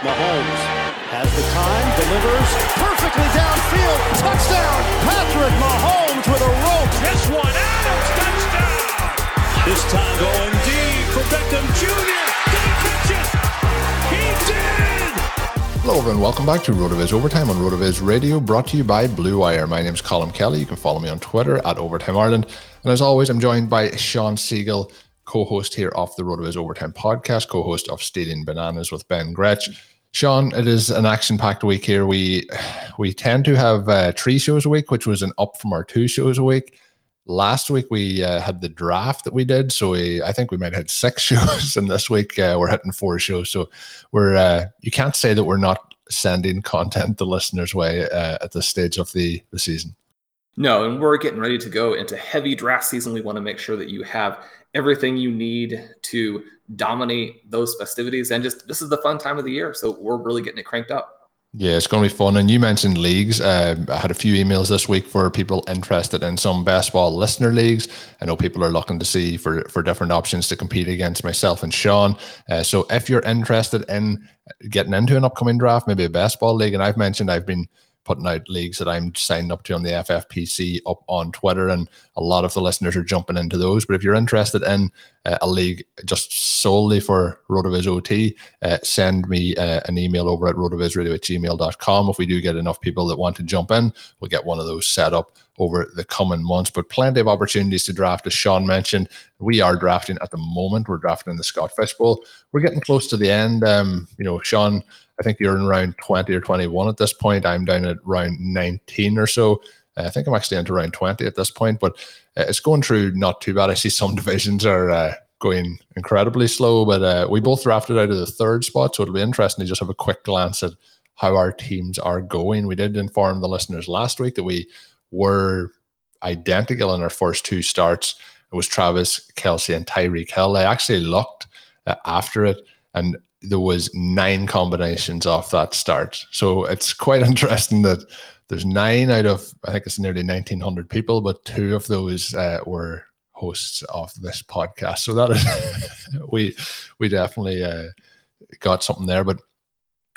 Mahomes has the time, delivers perfectly downfield. Touchdown, Patrick Mahomes with a rope. This one, Adams, touchdown. This time going deep for Beckham Jr. Did he catch it? He did. Hello, everyone. Welcome back to RotoViz Overtime on RotoViz Radio, brought to you by Blue Wire. My name is Colm Kelly. You can follow me on Twitter at Overtime Ireland. And as always, I'm joined by Shawn Siegele, co-host here of the RotoViz Overtime podcast, co-host of Stealing Bananas with Ben Gretch. Shawn, it is an action-packed week here. We we tend to have uh, three shows a week, which was an up from our two shows a week. Last week we uh, had the draft that we did, so we, I think we might have had six shows, and this week uh, we're hitting four shows. So we're uh, you can't say that we're not sending content the listeners' way uh, at this stage of the the season. No, and we're getting ready to go into heavy draft season. We want to make sure that you have everything you need to dominate those festivities. And just this is the fun time of the year. So we're really getting it cranked up. Yeah, it's going to be fun. And you mentioned leagues. Uh, I had a few emails this week for people interested in some basketball listener leagues. I know people are looking to see for, for different options to compete against myself and Shawn. Uh, so if you're interested in getting into an upcoming draft, maybe a basketball league, and I've mentioned I've been putting out leagues that I'm signed up to on the FFPC up on Twitter, and a lot of the listeners are jumping into those. But if you're interested in uh, a league just solely for RotoViz OT, uh, send me uh, an email over at rotovizradio at gmail.com. If we do get enough people that want to jump in, we'll get one of those set up over the coming months. But plenty of opportunities to draft, as Shawn mentioned. We are drafting at the moment. We're drafting in the Scott Fish Bowl. We're getting close to the end. Um, you know, Shawn I think you're in round 20 or 21 at this point. I'm down at round 19 or so. Uh, I think I'm actually into round 20 at this point, but uh, it's going through not too bad. I see some divisions are uh, going incredibly slow, but uh, we both drafted out of the third spot, so it'll be interesting to just have a quick glance at how our teams are going. We did inform the listeners last week that we were identical in our first two starts. It was Travis Kelce and Tyreek Hill. I actually looked uh, after it, and there was nine combinations off that start. So it's quite interesting that there's nine out of I think it's nearly 1900 people, but two of those uh, were hosts of this podcast. So that is we we definitely uh, got something there. But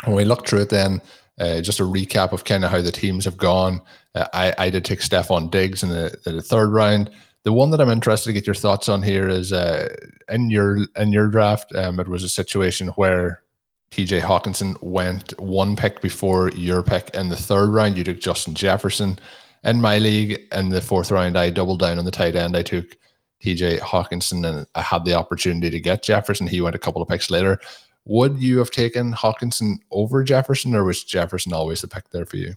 when we look through it, then uh, just a recap of kind of how the teams have gone. Uh, I I did take Stefon Diggs in the, the third round. The one that I'm interested to get your thoughts on here is uh, in your in your draft, um, it was a situation where TJ Hockenson went one pick before your pick in the third round. You took Justin Jefferson. In my league, in the fourth round, I doubled down on the tight end. I took TJ Hockenson and I had the opportunity to get Jefferson. He went a couple of picks later. Would you have taken Hockenson over Jefferson, or was Jefferson always the pick there for you?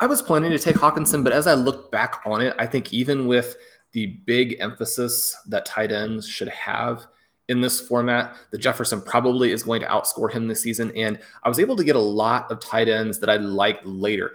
I was planning to take Hockenson, but as I look back on it, I think even with the big emphasis that tight ends should have in this format. The Jefferson probably is going to outscore him this season. And I was able to get a lot of tight ends that I liked later.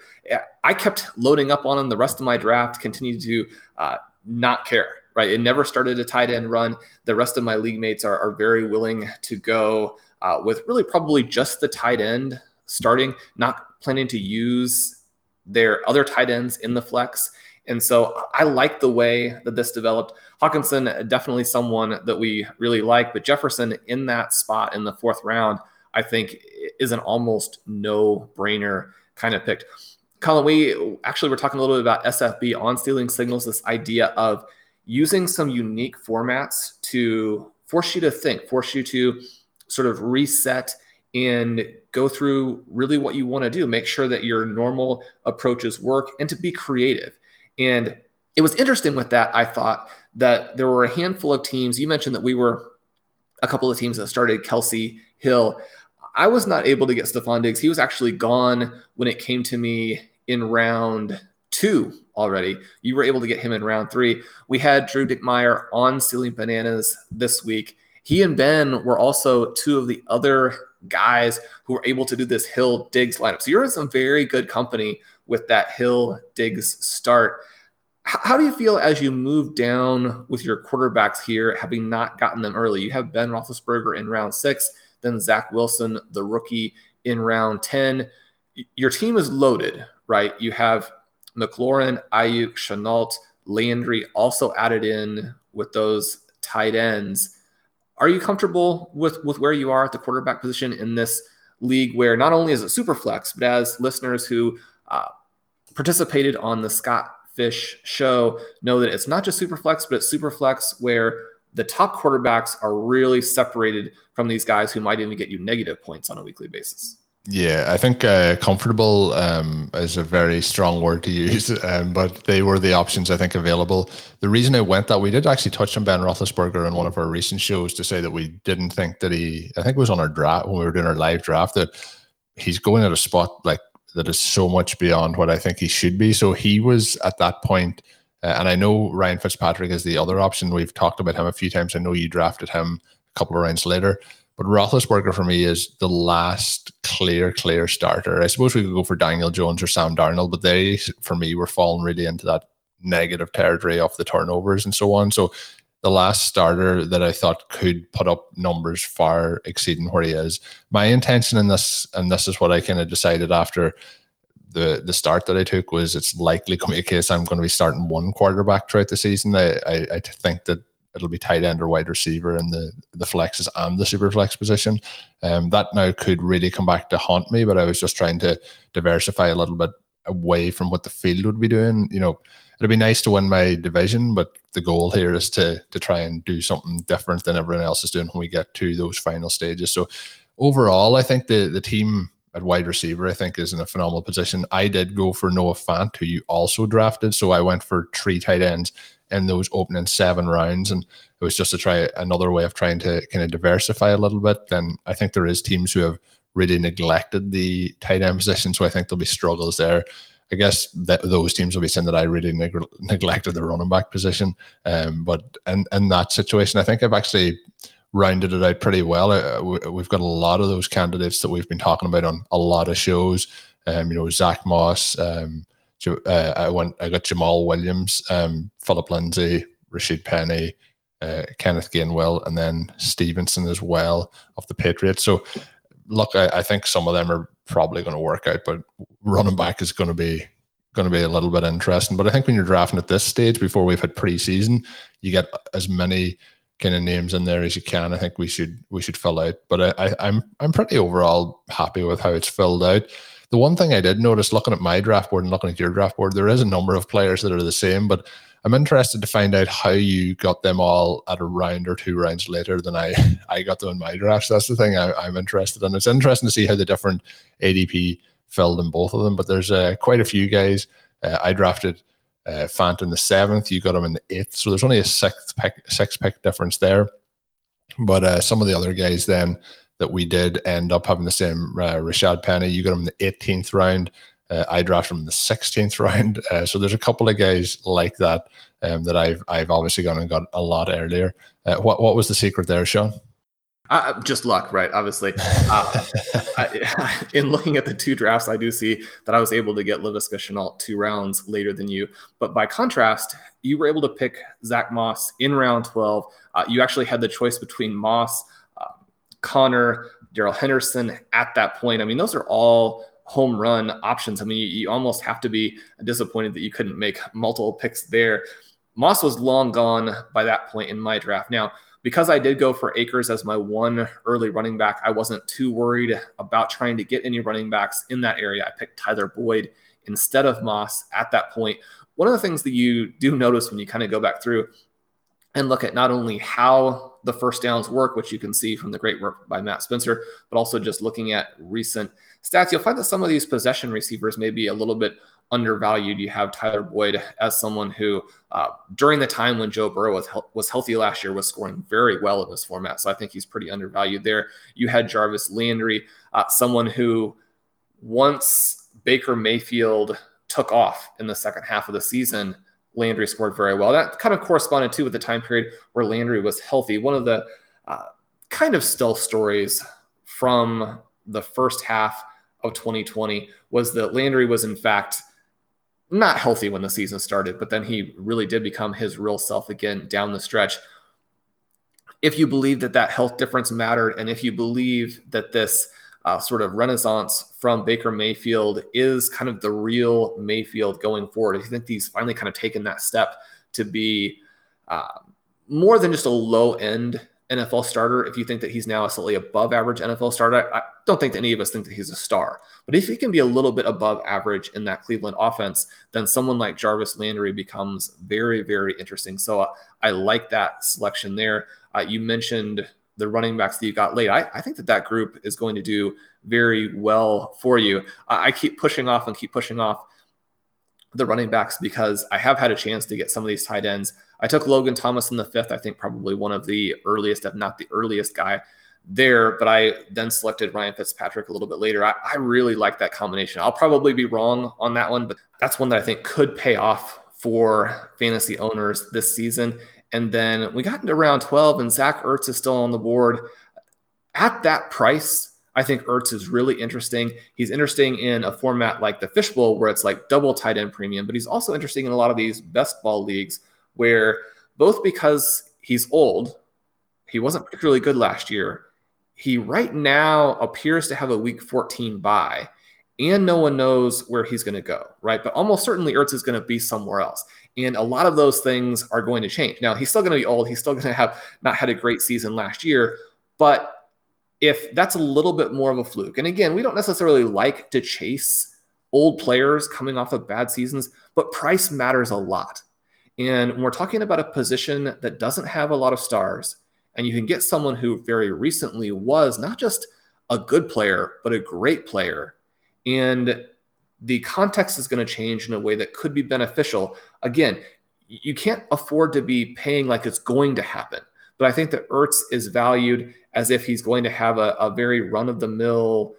I kept loading up on them the rest of my draft, continued to uh, not care. Right. It never started a tight end run. The rest of my league mates are, are very willing to go uh, with really probably just the tight end starting, not planning to use their other tight ends in the flex. And so I like the way that this developed. Hockenson, definitely someone that we really like, but Jefferson in that spot in the fourth round, I think is an almost no brainer kind of pick. Colm, we actually were talking a little bit about SFB on stealing signals, this idea of using some unique formats to force you to think, force you to sort of reset and go through really what you want to do. Make sure that your normal approaches work and to be creative. And it was interesting with that. I thought that there were a handful of teams. You mentioned that we were a couple of teams that started Kelce Hill. I was not able to get Stefon Diggs. He was actually gone when it came to me in round two already. You were able to get him in round three. We had Drew Dinkmeyer on Stealing Bananas this week. He and Ben were also two of the other guys who were able to do this Hill Diggs lineup. So you're in some very good company with that Hill Diggs start. How do you feel as you move down with your quarterbacks here, having not gotten them early? You have Ben Roethlisberger in round six, then Zach Wilson, the rookie, in round 10. Your team is loaded, right? You have McLaurin, Aiyuk, Shenault, Landry also added in with those tight ends. Are you comfortable with with where you are at the quarterback position in this league, where not only is it super flex, but as listeners who uh, participated on the Scott Fish show know that it's not just Superflex, but it's super flex where the top quarterbacks are really separated from these guys who might even get you negative points on a weekly basis. Yeah, I think uh, comfortable um, is a very strong word to use, um, but they were the options I think available. The reason I went that we did actually touch on Ben Roethlisberger in one of our recent shows to say that we didn't think that he, I think it was on our draft when we were doing our live draft that he's going at a spot like that is so much beyond what I think he should be. So he was at that point, uh, and I know Ryan Fitzpatrick is the other option. We've talked about him a few times. I know you drafted him a couple of rounds later. But Roethlisberger for me is the last clear, clear starter. I suppose we could go for Daniel Jones or Sam Darnold, but they, for me, were falling really into that negative territory off the turnovers and so on. So the last starter that I thought could put up numbers far exceeding where he is. My intention in this, and this is what I kind of decided after the the start that I took was it's likely going to be a case I'm going to be starting one quarterback throughout the season. I, I, I think that it'll be tight end or wide receiver in the the flexes and the super flex position. Um, that now could really come back to haunt me, but I was just trying to diversify a little bit away from what the field would be doing. You know, it'd be nice to win my division, but the goal here is to to try and do something different than everyone else is doing when we get to those final stages. So overall, I think the the team at wide receiver, I think, is in a phenomenal position. I did go for Noah Fant, who you also drafted. So I went for three tight ends in those opening seven rounds. And it was just to try another way of trying to kind of diversify a little bit. Then I think there is teams who have really neglected the tight end position. So I think there'll be struggles there. I guess that those teams will be saying that I really neg- neglected the running back position. Um, but in, in that situation, I think I've actually rounded it out pretty well. Uh, we've got a lot of those candidates that we've been talking about on a lot of shows. Um, you know, Zach Moss, um, uh, I went. I got Jamaal Williams, um, Philip Lindsay, Rashaad Penny, uh, Kenneth Gainwell, and then Stevenson as well of the Patriots. So, look, I, I think some of them are probably going to work out, but running back is going to be going to be a little bit interesting. But I think when you're drafting at this stage, before we've had preseason, you get as many kind of names in there as you can. I think we should we should fill out. But I, I I'm I'm pretty overall happy with how it's filled out. The one thing I did notice looking at my draft board and looking at your draft board, there is a number of players that are the same, but I'm interested to find out how you got them all at a round or two rounds later than I I got them in my drafts. That's the thing I, am interested in. It's interesting to see how the different ADP filled in both of them, but there's uh, quite a few guys. Uh, I drafted uh, Fant in the seventh. You got him in the eighth, so there's only a sixth pick, six pick difference there. But uh, some of the other guys then that we did end up having the same uh, Rashaad Penny. You got him in the 18th round. Uh, I drafted him in the 16th round. Uh, so there's a couple of guys like that um, that I've I've obviously gone and got a lot earlier. Uh, what what was the secret there, Shawn? Uh, just luck, right? Obviously, uh, I, in looking at the two drafts, I do see that I was able to get Laviska Shenault two rounds later than you. But by contrast, you were able to pick Zach Moss in round 12. Uh, you actually had the choice between Moss, Conner, Darrell Henderson at that point. I mean, those are all home run options. I mean, you, you, almost have to be disappointed that you couldn't make multiple picks there. Moss was long gone by that point in my draft. Now, because I did go for Akers as my one early running back, I wasn't too worried about trying to get any running backs in that area. I picked Tyler Boyd instead of Moss at that point. One of the things that you do notice when you kind of go back through and look at not only how the first downs work, which you can see from the great work by Matt Spencer, but also just looking at recent stats, you'll find that some of these possession receivers may be a little bit undervalued. You have Tyler Boyd as someone who, uh, during the time when Joe Burrow was, was healthy last year, was scoring very well in this format. So I think he's pretty undervalued there. You had Jarvis Landry, uh, someone who once Baker Mayfield took off in the second half of the season, Landry scored very well. That kind of corresponded too with the time period where Landry was healthy. One of the uh, kind of stealth stories from the first half of 2020 was that Landry was in fact not healthy when the season started, but then he really did become his real self again down the stretch. If you believe that that health difference mattered, and if you believe that this uh, sort of renaissance from Baker Mayfield is kind of the real Mayfield going forward, I think he's finally kind of taken that step to be uh, more than just a low end NFL starter, if you think that he's now a slightly above average NFL starter, I don't think that any of us think that he's a star. But if he can be a little bit above average in that Cleveland offense, then someone like Jarvis Landry becomes very, very interesting. So uh, I like that selection there. Uh, you mentioned the running backs that you got late. I, I, think that that group is going to do very well for you. I keep pushing off and keep pushing off the running backs because I have had a chance to get some of these tight ends. I took Logan Thomas in the fifth. I think probably one of the earliest, if not the earliest guy there. But I then selected Ryan Fitzpatrick a little bit later. I, I really like that combination. I'll probably be wrong on that one, but that's one that I think could pay off for fantasy owners this season. And then we got into round 12, and Zach Ertz is still on the board. At that price, I think Ertz is really interesting. He's interesting in a format like the Fishbowl, where it's like double tight end premium, but he's also interesting in a lot of these best ball leagues where both because he's old, he wasn't particularly good last year. He right now appears to have a week 14 bye, and no one knows where he's going to go, right? But almost certainly Ertz is going to be somewhere else. And a lot of those things are going to change. Now, he's still going to be old. He's still going to have not had a great season last year, but if that's a little bit more of a fluke, and again, we don't necessarily like to chase old players coming off of bad seasons, but price matters a lot. And when we're talking about a position that doesn't have a lot of stars, and you can get someone who very recently was not just a good player, but a great player, and the context is going to change in a way that could be beneficial. Again, you can't afford to be paying like it's going to happen. But I think that Ertz is valued as if he's going to have a, a very run of the mill,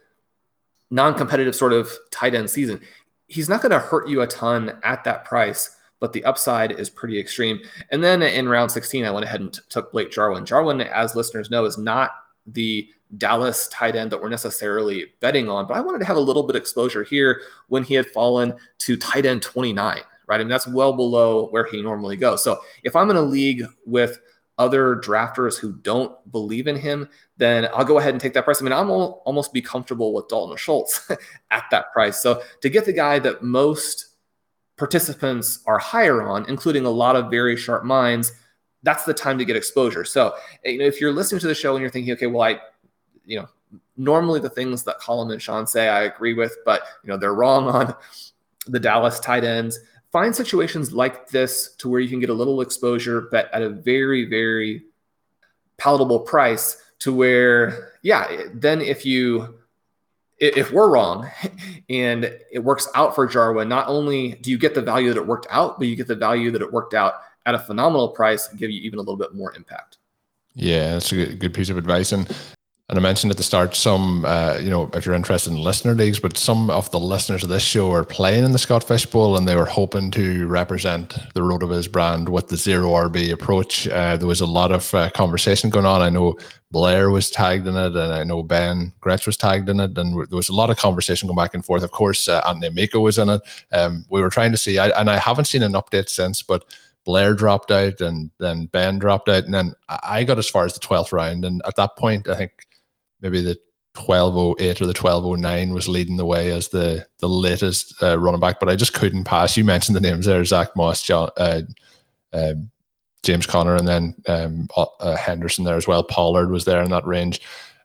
non competitive sort of tight end season. He's not going to hurt you a ton at that price, but the upside is pretty extreme. And then in round 16, I went ahead and t- took Blake Jarwin. Jarwin, as listeners know, is not the Dallas tight end that we're necessarily betting on, but I wanted to have a little bit of exposure here when he had fallen to tight end 29, right? I mean, that's well below where he normally goes. So if I'm in a league with other drafters who don't believe in him, then I'll go ahead and take that price. I mean, I'm almost be comfortable with Dalton Schultz at that price. So to get the guy that most participants are higher on, including a lot of very sharp minds, that's the time to get exposure. So, you know, if you're listening to the show and you're thinking, okay, well, I, you know, normally the things that Colm and Shawn say I agree with, but you know, they're wrong on the Dallas tight ends find situations like this to where you can get a little exposure, but at a very, very palatable price to where, yeah, then if you, if we're wrong and it works out for Jarwin, not only do you get the value that it worked out, but you get the value that it worked out at a phenomenal price and give you even a little bit more impact. Yeah, that's a good, good piece of advice. And and I mentioned at the start, some, uh, you know, if you're interested in listener leagues, but some of the listeners of this show are playing in the Scott Fish Bowl and they were hoping to represent the RotoViz brand with the zero RB approach. Uh, there was a lot of uh, conversation going on. I know Blair was tagged in it, and I know Ben Gretch was tagged in it, and there was a lot of conversation going back and forth. Of course, uh, Anthony Amico was in it. Um, we were trying to see, I, and I haven't seen an update since, but Blair dropped out, and then Ben dropped out, and then I got as far as the twelfth round, and at that point, I think maybe the 1208 or the 1209 was leading the way as the the latest uh, running back, but I just couldn't pass. You mentioned the names there: Zach Moss, John, uh, uh, James Conner, and then um, uh, uh, Henderson there as well. Pollard was there in that range.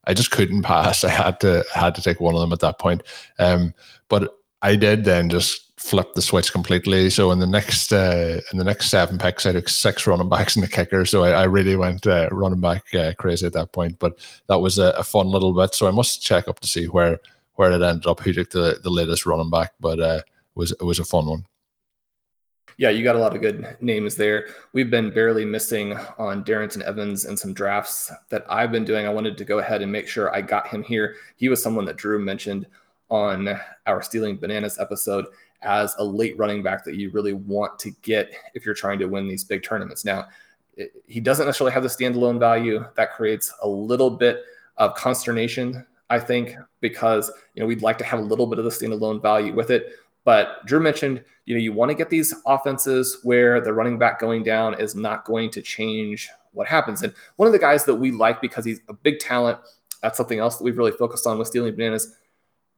I just couldn't pass. I had to had to take one of them at that point. Um, but I did then just flipped the switch completely. So in the next uh, in the next seven picks, I took six running backs and the kicker. So I, I really went uh, running back uh, crazy at that point. But that was a, a, fun little bit. So I must check up to see where where it ended up. Who took the, the latest running back? But uh, it was it was a fun one. Yeah, you got a lot of good names there. We've been barely missing on Darrynton Evans and some drafts that I've been doing. I wanted to go ahead and make sure I got him here. He was someone that Drew mentioned on our Stealing Bananas episode as a late running back that you really want to get if you're trying to win these big tournaments. Now, it, he doesn't necessarily have the standalone value. That creates a little bit of consternation, I think, because you know we'd like to have a little bit of the standalone value with it. But Drew mentioned, you know, you want to get these offenses where the running back going down is not going to change what happens. And one of the guys that we like because he's a big talent, that's something else that we've really focused on with stealing bananas.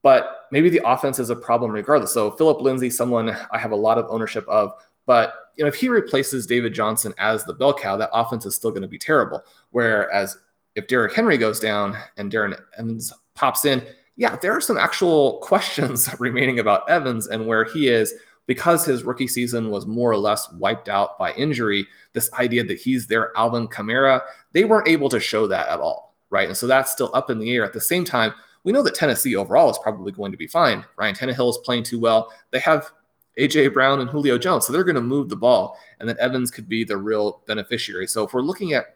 But maybe the offense is a problem regardless. So Philip Lindsay, someone I have a lot of ownership of, but you know, if he replaces David Johnson as the bell cow, that offense is still going to be terrible. Whereas if Derrick Henry goes down and Darren Evans pops in, yeah, there are some actual questions remaining about Evans and where he is because his rookie season was more or less wiped out by injury. This idea that he's their Alvin Kamara, they weren't able to show that at all, right? And so that's still up in the air. At the same time, we know that Tennessee overall is probably going to be fine. Ryan Tannehill is playing too well. They have AJ Brown and Julio Jones, so they're going to move the ball, and then Evans could be the real beneficiary. So if we're looking at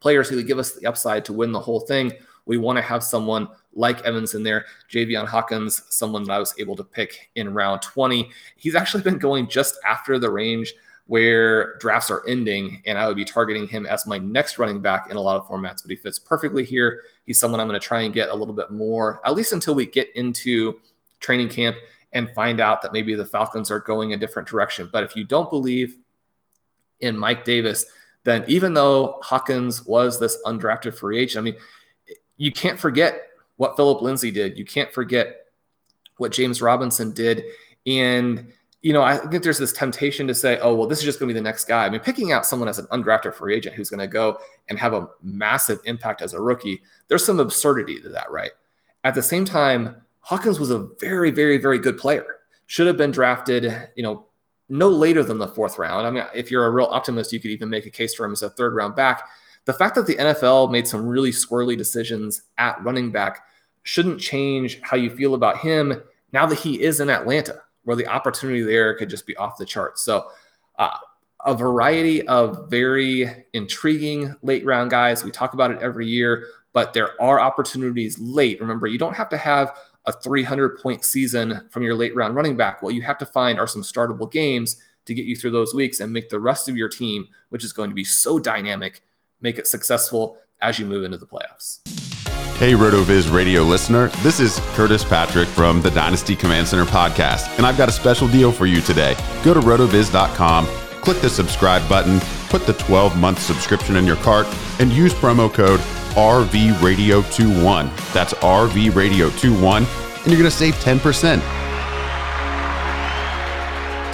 players who give us the upside to win the whole thing, we want to have someone like Evans in there. Javian Hawkins, someone that I was able to pick in round 20. He's actually been going just after the range where drafts are ending, and I would be targeting him as my next running back in a lot of formats, but he fits perfectly here. He's someone I'm going to try and get a little bit more, at least until we get into training camp and find out that maybe the Falcons are going a different direction. But if you don't believe in Mike Davis, then even though Hawkins was this undrafted free agent, I mean, you can't forget what Philip Lindsay did. You can't forget what James Robinson did. And, you know, I think there's this temptation to say, oh, well, this is just going to be the next guy. I mean, picking out someone as an undrafted free agent who's going to go and have a massive impact as a rookie, there's some absurdity to that, right? At the same time, Hawkins was a very, very, very good player. Should have been drafted, you know, no later than the fourth round. I mean, if you're a real optimist, you could even make a case for him as a third round back the fact that the NFL made some really squirrely decisions at running back shouldn't change how you feel about him now that he is in Atlanta, where the opportunity there could just be off the charts. So, uh, a variety of very intriguing late round guys. We talk about it every year, but there are opportunities late. Remember, you don't have to have a 300 point season from your late round running back. What you have to find are some startable games to get you through those weeks and make the rest of your team, which is going to be so dynamic, make it successful as you move into the playoffs. Hey, RotoViz radio listener. This is Curtis Patrick from the Dynasty Command Center podcast, and I've got a special deal for you today. Go to rotoviz.com, click the subscribe button, put the 12 month subscription in your cart, and use promo code RVRadio21. That's RVRadio21, and you're going to save 10%.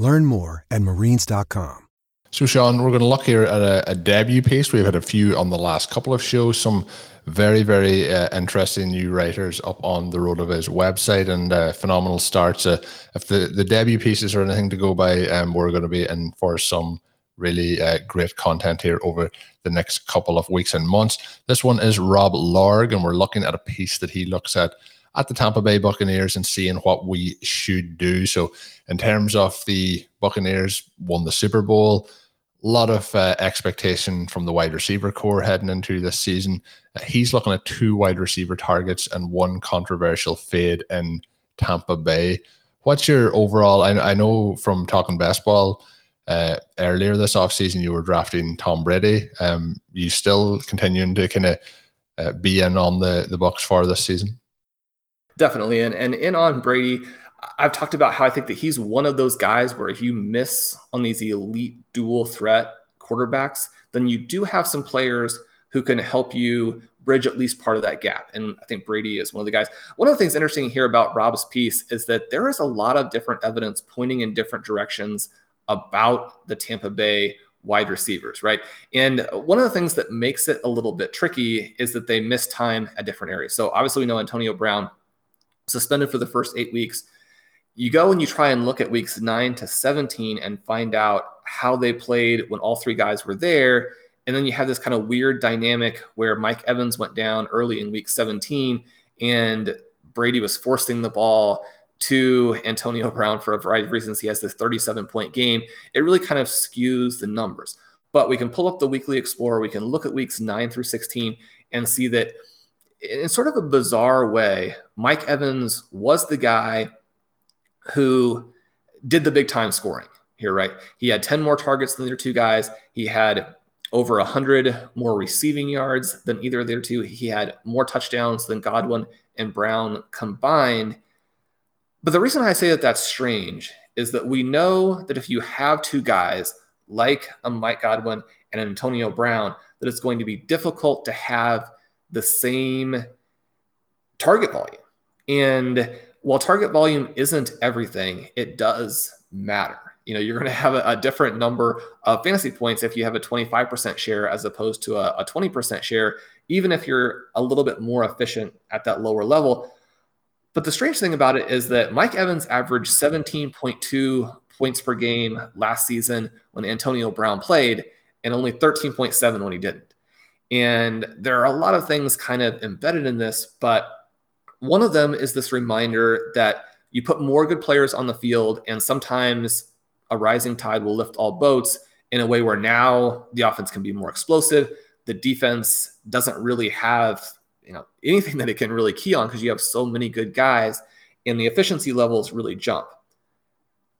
Learn more at marines.com. So, Shawn, we're going to look here at a, a, debut piece. We've had a few on the last couple of shows, some very, very uh, interesting new writers up on the RotoViz website and uh, phenomenal starts. Uh, if the, the debut pieces are anything to go by, um, we're going to be in for some really uh, great content here over the next couple of weeks and months. This one is Rob Lorge, and we're looking at a piece that he looks at at the Tampa Bay Buccaneers and seeing what we should do. So, in terms of the Buccaneers, won the Super Bowl. A lot of uh, expectation from the wide receiver corps heading into this season. Uh, he's looking at two wide receiver targets and one controversial fade in Tampa Bay. What's your overall? I, I know from talking baseball uh, earlier this offseason, you were drafting Tom Brady. Um, you still continuing to kind of uh, be in on the the Bucs for this season? Definitely, and and in on Brady, I've talked about how I think that he's one of those guys where if you miss on these elite dual threat quarterbacks, then you do have some players who can help you bridge at least part of that gap. And I think Brady is one of the guys. One of the things interesting here about Rob's piece is that there is a lot of different evidence pointing in different directions about the Tampa Bay wide receivers, right? And one of the things that makes it a little bit tricky is that they miss time at different areas. So obviously we know Antonio Brown suspended for the first eight weeks. You go and you try and look at weeks nine to 17 and find out how they played when all three guys were there. And then you have this kind of weird dynamic where Mike Evans went down early in week 17 and Brady was forcing the ball to Antonio Brown for a variety of reasons. He has this 37 point game. It really kind of skews the numbers. But we can pull up the weekly explorer. We can look at weeks 9 through 16 and see that in sort of a bizarre way, Mike Evans was the guy who did the big time scoring here, right? He had 10 more targets than the other two guys. He had over 100 more receiving yards than either of their two. He had more touchdowns than Godwin and Brown combined. But the reason I say that that's strange is that we know that if you have two guys like a Mike Godwin and Antonio Brown, that it's going to be difficult to have the same target volume. And while target volume isn't everything, it does matter. You know, you're going to have a, a, different number of fantasy points if you have a 25% share as opposed to a, a 20% share, even if you're a little bit more efficient at that lower level. But the strange thing about it is that Mike Evans averaged 17.2 points per game last season when Antonio Brown played, and only 13.7 when he didn't. And there are a lot of things kind of embedded in this, but one of them is this reminder that you put more good players on the field, and sometimes a rising tide will lift all boats in a way where now the offense can be more explosive. The defense doesn't really have you know anything that it can really key on because you have so many good guys, and the efficiency levels really jump.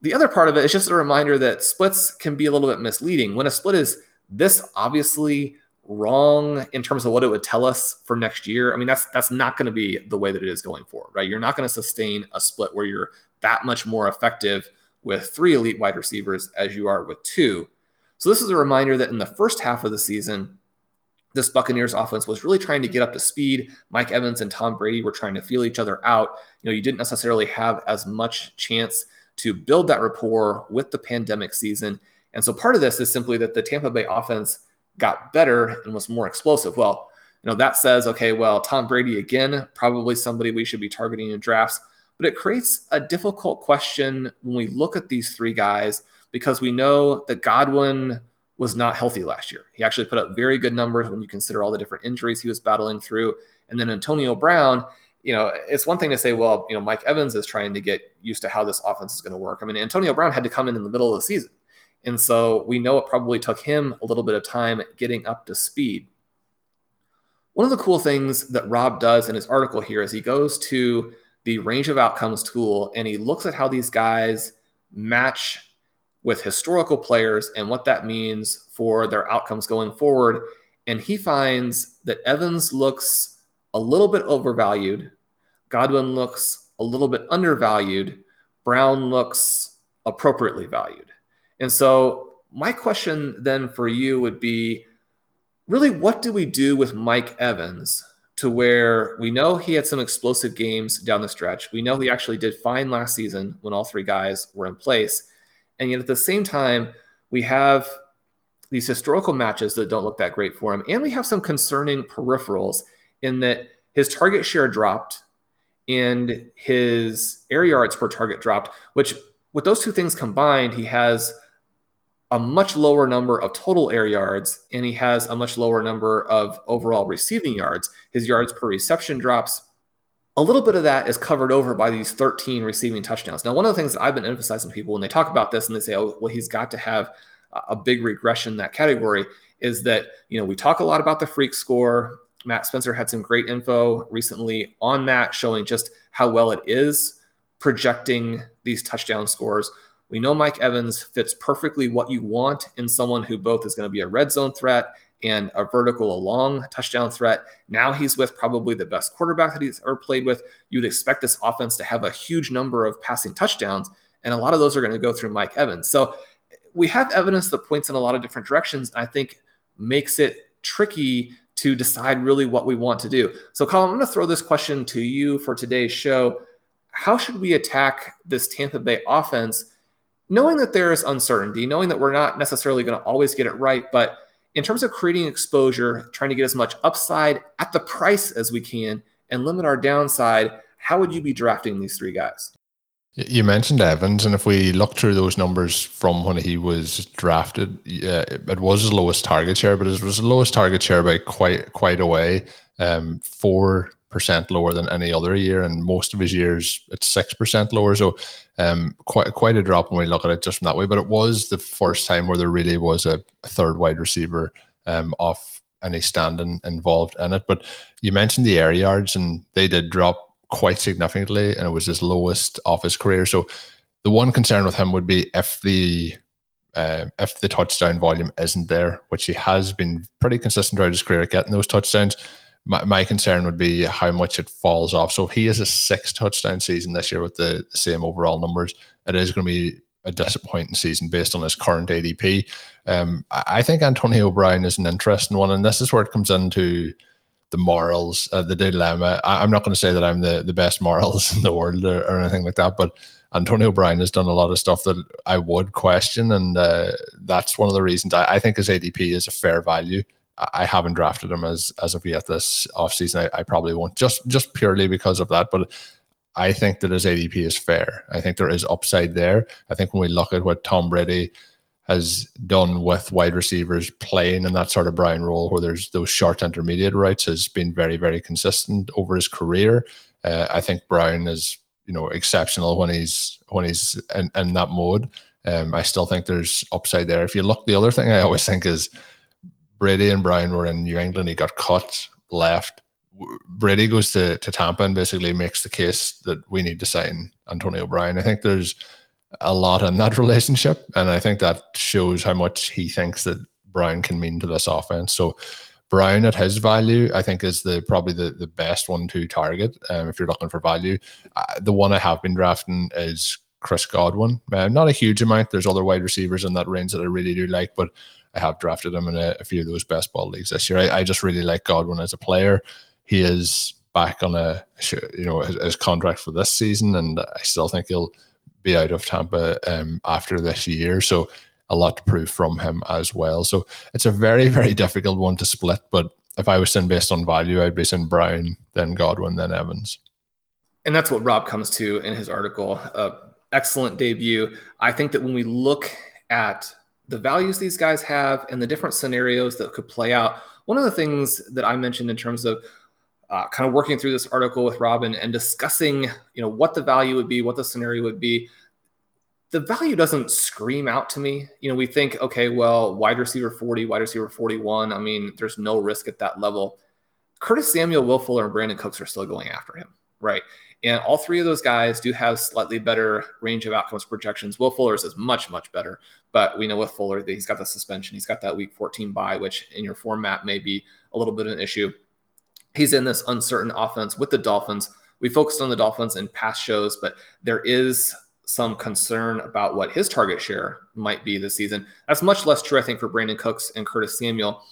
The other part of it is just a reminder that splits can be a little bit misleading. When a split is this obviously wrong in terms of what it would tell us for next year, I mean that's that's not going to be the way that it is going forward, right? You're not going to sustain a split where you're that much more effective with three elite wide receivers as you are with two. So this is a reminder that in the first half of the season, this Buccaneers offense was really trying to get up to speed. Mike Evans and Tom Brady were trying to feel each other out. You know, you didn't necessarily have as much chance to build that rapport with the pandemic season. And so part of this is simply that the Tampa Bay offense got better and was more explosive. Well, you know, that says, okay, well, Tom Brady again, probably somebody we should be targeting in drafts. But it creates a difficult question when we look at these three guys because we know that Godwin was not healthy last year. He actually put up very good numbers when you consider all the different injuries he was battling through. And then Antonio Brown, you know, it's one thing to say, well, you know, Mike Evans is trying to get used to how this offense is going to work. I mean, Antonio Brown had to come in in the middle of the season. And so we know it probably took him a little bit of time getting up to speed. One of the cool things that Rob does in his article here is he goes to the range of outcomes tool and he looks at how these guys match with historical players and what that means for their outcomes going forward. And he finds that Evans looks a little bit overvalued, Godwin looks a little bit undervalued, Brown looks appropriately valued. And so, my question then for you would be really, what do we do with Mike Evans to where we know he had some explosive games down the stretch? We know he actually did fine last season when all three guys were in place. And yet, at the same time, we have these historical matches that don't look that great for him. And we have some concerning peripherals in that his target share dropped and his air yards per target dropped, which with those two things combined, he has a much lower number of total air yards and he has a much lower number of overall receiving yards. His yards per reception drops. A little bit of that is covered over by these 13 receiving touchdowns. Now, one of the things that I've been emphasizing to people when they talk about this and they say, oh, well, he's got to have a big regression in that category is that, you know, we talk a lot about the freak score. Matt Spencer had some great info recently on that, showing just how well it is projecting these touchdown scores. We know Mike Evans fits perfectly what you want in someone who both is going to be a red zone threat and a vertical along touchdown threat. Now he's with probably the best quarterback that he's ever played with. You'd expect this offense to have a huge number of passing touchdowns, and a lot of those are going to go through Mike Evans. So we have evidence that points in a lot of different directions. I think makes it tricky to decide really what we want to do. So, Colm, I'm going to throw this question to you for today's show. How should we attack this Tampa Bay offense, knowing that there is uncertainty, knowing that we're not necessarily going to always get it right, but in terms of creating exposure, trying to get as much upside at the price as we can and limit our downside, how would you be drafting these three guys? You mentioned Evans, and if we look through those numbers from when he was drafted, yeah, it was his lowest target share, but it was the lowest target share by quite quite a way, um, four percent lower than any other year, and most of his years it's six percent lower. So, um, quite quite a drop when we look at it just from that way. But it was the first time where there really was a, third wide receiver um, off any standing involved in it. But you mentioned the air yards, and they did drop quite significantly, and it was his lowest of his career. So the one concern with him would be if the uh, if the touchdown volume isn't there, which he has been pretty consistent throughout his career at getting those touchdowns. My, my concern would be how much it falls off. So if he has a six touchdown season this year with the, same overall numbers, it is going to be a disappointing season based on his current ADP. Um, I think Antonio Brown is an interesting one, and this is where it comes into the morals, uh, the dilemma. I, am not going to say that I'm the, the best morals in the world or, or, anything like that, but Antonio Brown has done a lot of stuff that I would question, and uh, that's one of the reasons I, I, think his ADP is a fair value. I, haven't drafted him as as of yet this offseason. I, I probably won't just just purely because of that, but. I think that his ADP is fair. I think there is upside there. I think when we look at what Tom Brady has done with wide receivers playing in that sort of Brown role where there's those short intermediate routes has been very, very consistent over his career. Uh, I think Brown is, you know, exceptional when he's when he's in, in that mode. Um, I still think there's upside there. If you look, the other thing I always think is Brady and Brown were in New England. He got cut, left. Brady goes to, to Tampa and basically makes the case that we need to sign Antonio Brown. I think there's a lot in that relationship. And I think that shows how much he thinks that Brown can mean to this offense. So Brown at his value, I think, is the probably the, the best one to target um, if you're looking for value. Uh, the one I have been drafting is Chris Godwin. Uh, not a huge amount. There's other wide receivers in that range that I really do like, but I have drafted him in a, a few of those best ball leagues this year. I, I, just really like Godwin as a player. He is back on a you know his, his contract for this season, and I still think he'll be out of Tampa um, after this year. So a lot to prove from him as well. So it's a very, very difficult one to split. But if I was saying based on value, I'd be saying Brown, then Godwin, then Evans. And that's what Rob comes to in his article. Uh, excellent debut. I think that when we look at the values these guys have and the different scenarios that could play out, one of the things that I mentioned in terms of uh, kind of working through this article with Robin and discussing, you know, what the value would be, what the scenario would be. The value doesn't scream out to me. You know, we think, okay, well, wide receiver 40, wide receiver 41. I mean, there's no risk at that level. Curtis Samuel, Will Fuller, and Brandin Cooks are still going after him, right? And all three of those guys do have slightly better range of outcomes projections. Will Fuller's is much, much better. But we know with Fuller that he's got the suspension, he's got that week 14 bye, which in your format may be a little bit of an issue he's in this uncertain offense with the Dolphins. We focused on the Dolphins in past shows, but there is some concern about what his target share might be this season. That's much less true, I think, for Brandin Cooks and Curtis Samuel.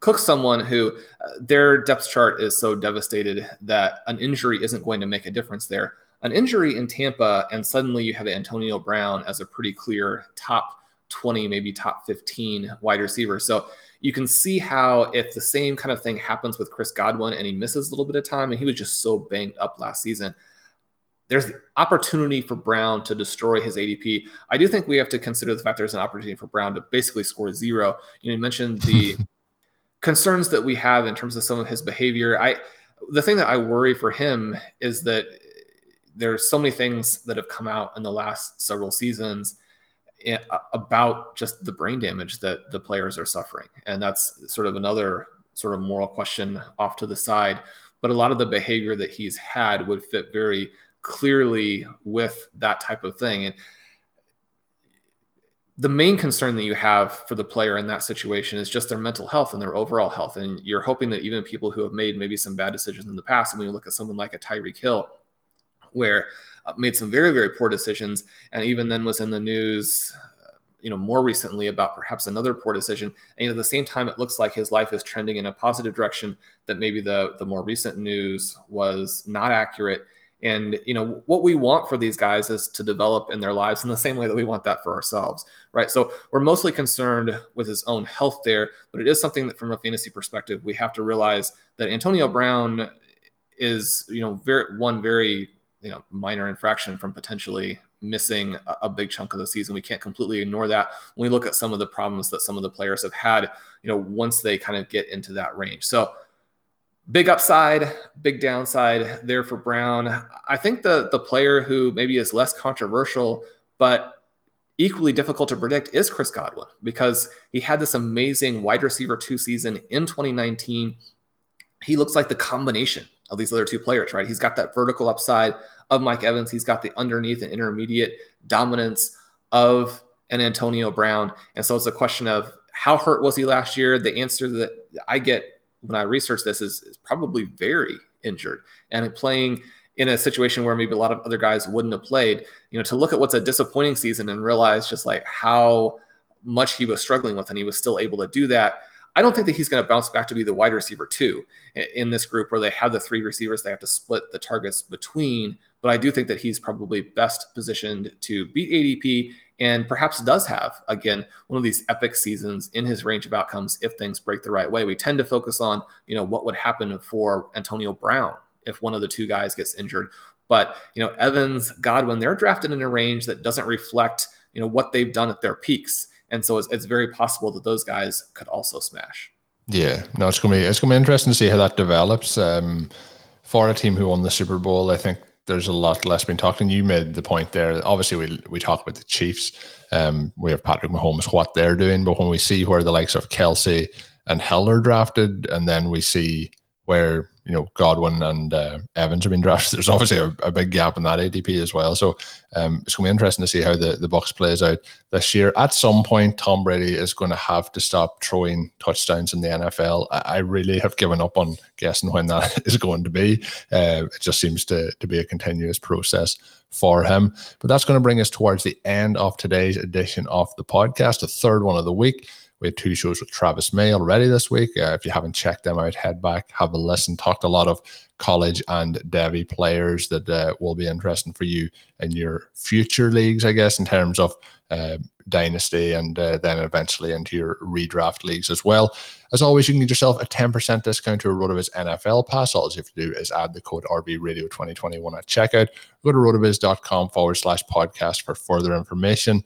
Cook's someone who uh, their depth chart is so devastated that an injury isn't going to make a difference there. An injury in Tampa, and suddenly you have Antonio Brown as a pretty clear top 20, maybe top 15 wide receiver. So you can see how if the same kind of thing happens with Chris Godwin and he misses a little bit of time, and he was just so banged up last season, there's the opportunity for Brown to destroy his ADP. I do think we have to consider the fact there's an opportunity for Brown to basically score zero. You know, you mentioned the concerns that we have in terms of some of his behavior. I the thing that I worry for him is that there's so many things that have come out in the last several seasons about just the brain damage that the players are suffering. And that's sort of another sort of moral question off to the side. But a lot of the behavior that he's had would fit very clearly with that type of thing. And the main concern that you have for the player in that situation is just their mental health and their overall health. And you're hoping that even people who have made maybe some bad decisions in the past, and when you look at someone like a Tyreek Hill, where uh, made some very, very poor decisions, and even then was in the news, uh, you know, more recently about perhaps another poor decision. And at the same time, it looks like his life is trending in a positive direction. That maybe the the more recent news was not accurate and you know what we want for these guys is to develop in their lives in the same way that we want that for ourselves, right? So we're mostly concerned with his own health there, but it is something that, from a fantasy perspective, we have to realize that Antonio Brown is, you know, very one very you know minor infraction from potentially missing a, big chunk of the season. We can't completely ignore that when we look at some of the problems that some of the players have had, you know, once they kind of get into that range. So big upside, big downside there for Brown. I think the the player who maybe is less controversial, but equally difficult to predict is Chris Godwin because he had this amazing wide receiver two season in 2019. He looks like the combination of these other two players, right? He's got that vertical upside of Mike Evans. He's got the underneath and intermediate dominance of an Antonio Brown. And so it's a question of how hurt was he last year? The answer that I get when I research this is, is probably very injured and playing in a situation where maybe a lot of other guys wouldn't have played. You know, to look at what's a disappointing season and realize just like how much he was struggling with, and he was still able to do that. I don't think that he's going to bounce back to be the wide receiver two in this group where they have the three receivers they have to split the targets between. But I do think that he's probably best positioned to beat ADP and perhaps does have, again, one of these epic seasons in his range of outcomes if things break the right way. We tend to focus on, you know, what would happen for Antonio Brown if one of the two guys gets injured. But, you know, Evans, Godwin, they're drafted in a range that doesn't reflect, you know, what they've done at their peaks. And so it's, it's very possible that those guys could also smash. Yeah, no, it's gonna be it's gonna be interesting to see how that develops. Um, for a team who won the Super Bowl, I think there's a lot less been talked. And you made the point there. Obviously, we we talk about the Chiefs. Um, we have Patrick Mahomes, what they're doing, but when we see where the likes of Kelce and Hill are drafted, and then we see where you know Godwin and uh, Evans have been drafted. There's obviously a, a, big gap in that ADP as well. So um, it's going to be interesting to see how the the Bucs plays out this year. At some point, Tom Brady is going to have to stop throwing touchdowns in the NFL. I, I really have given up on guessing when that is going to be. Uh, it just seems to to be a continuous process for him. But that's going to bring us towards the end of today's edition of the podcast, the third one of the week. We had two shows with Travis May already this week. Uh, if you haven't checked them out, head back, have a listen. Talked a lot of college and Devy players that uh, will be interesting for you in your future leagues, I guess, in terms of uh, dynasty and uh, then eventually into your redraft leagues as well. As always, you can get yourself a 10% discount to a RotoViz NFL pass. All you have to do is add the code RVRadio2021 at checkout. Go to rotoviz.com forward slash podcast for further information.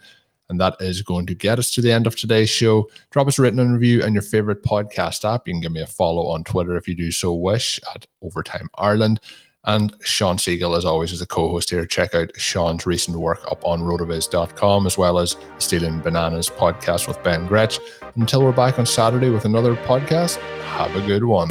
And that is going to get us to the end of today's show. Drop us a written review on your favorite podcast app. You can give me a follow on Twitter if you do so wish at Overtime Ireland. And Shawn Siegele, as always, is a co host here. Check out Shawn's recent work up on rotoviz.com, as well as Stealing Bananas podcast with Ben Gretch. Until we're back on Saturday with another podcast, have a good one.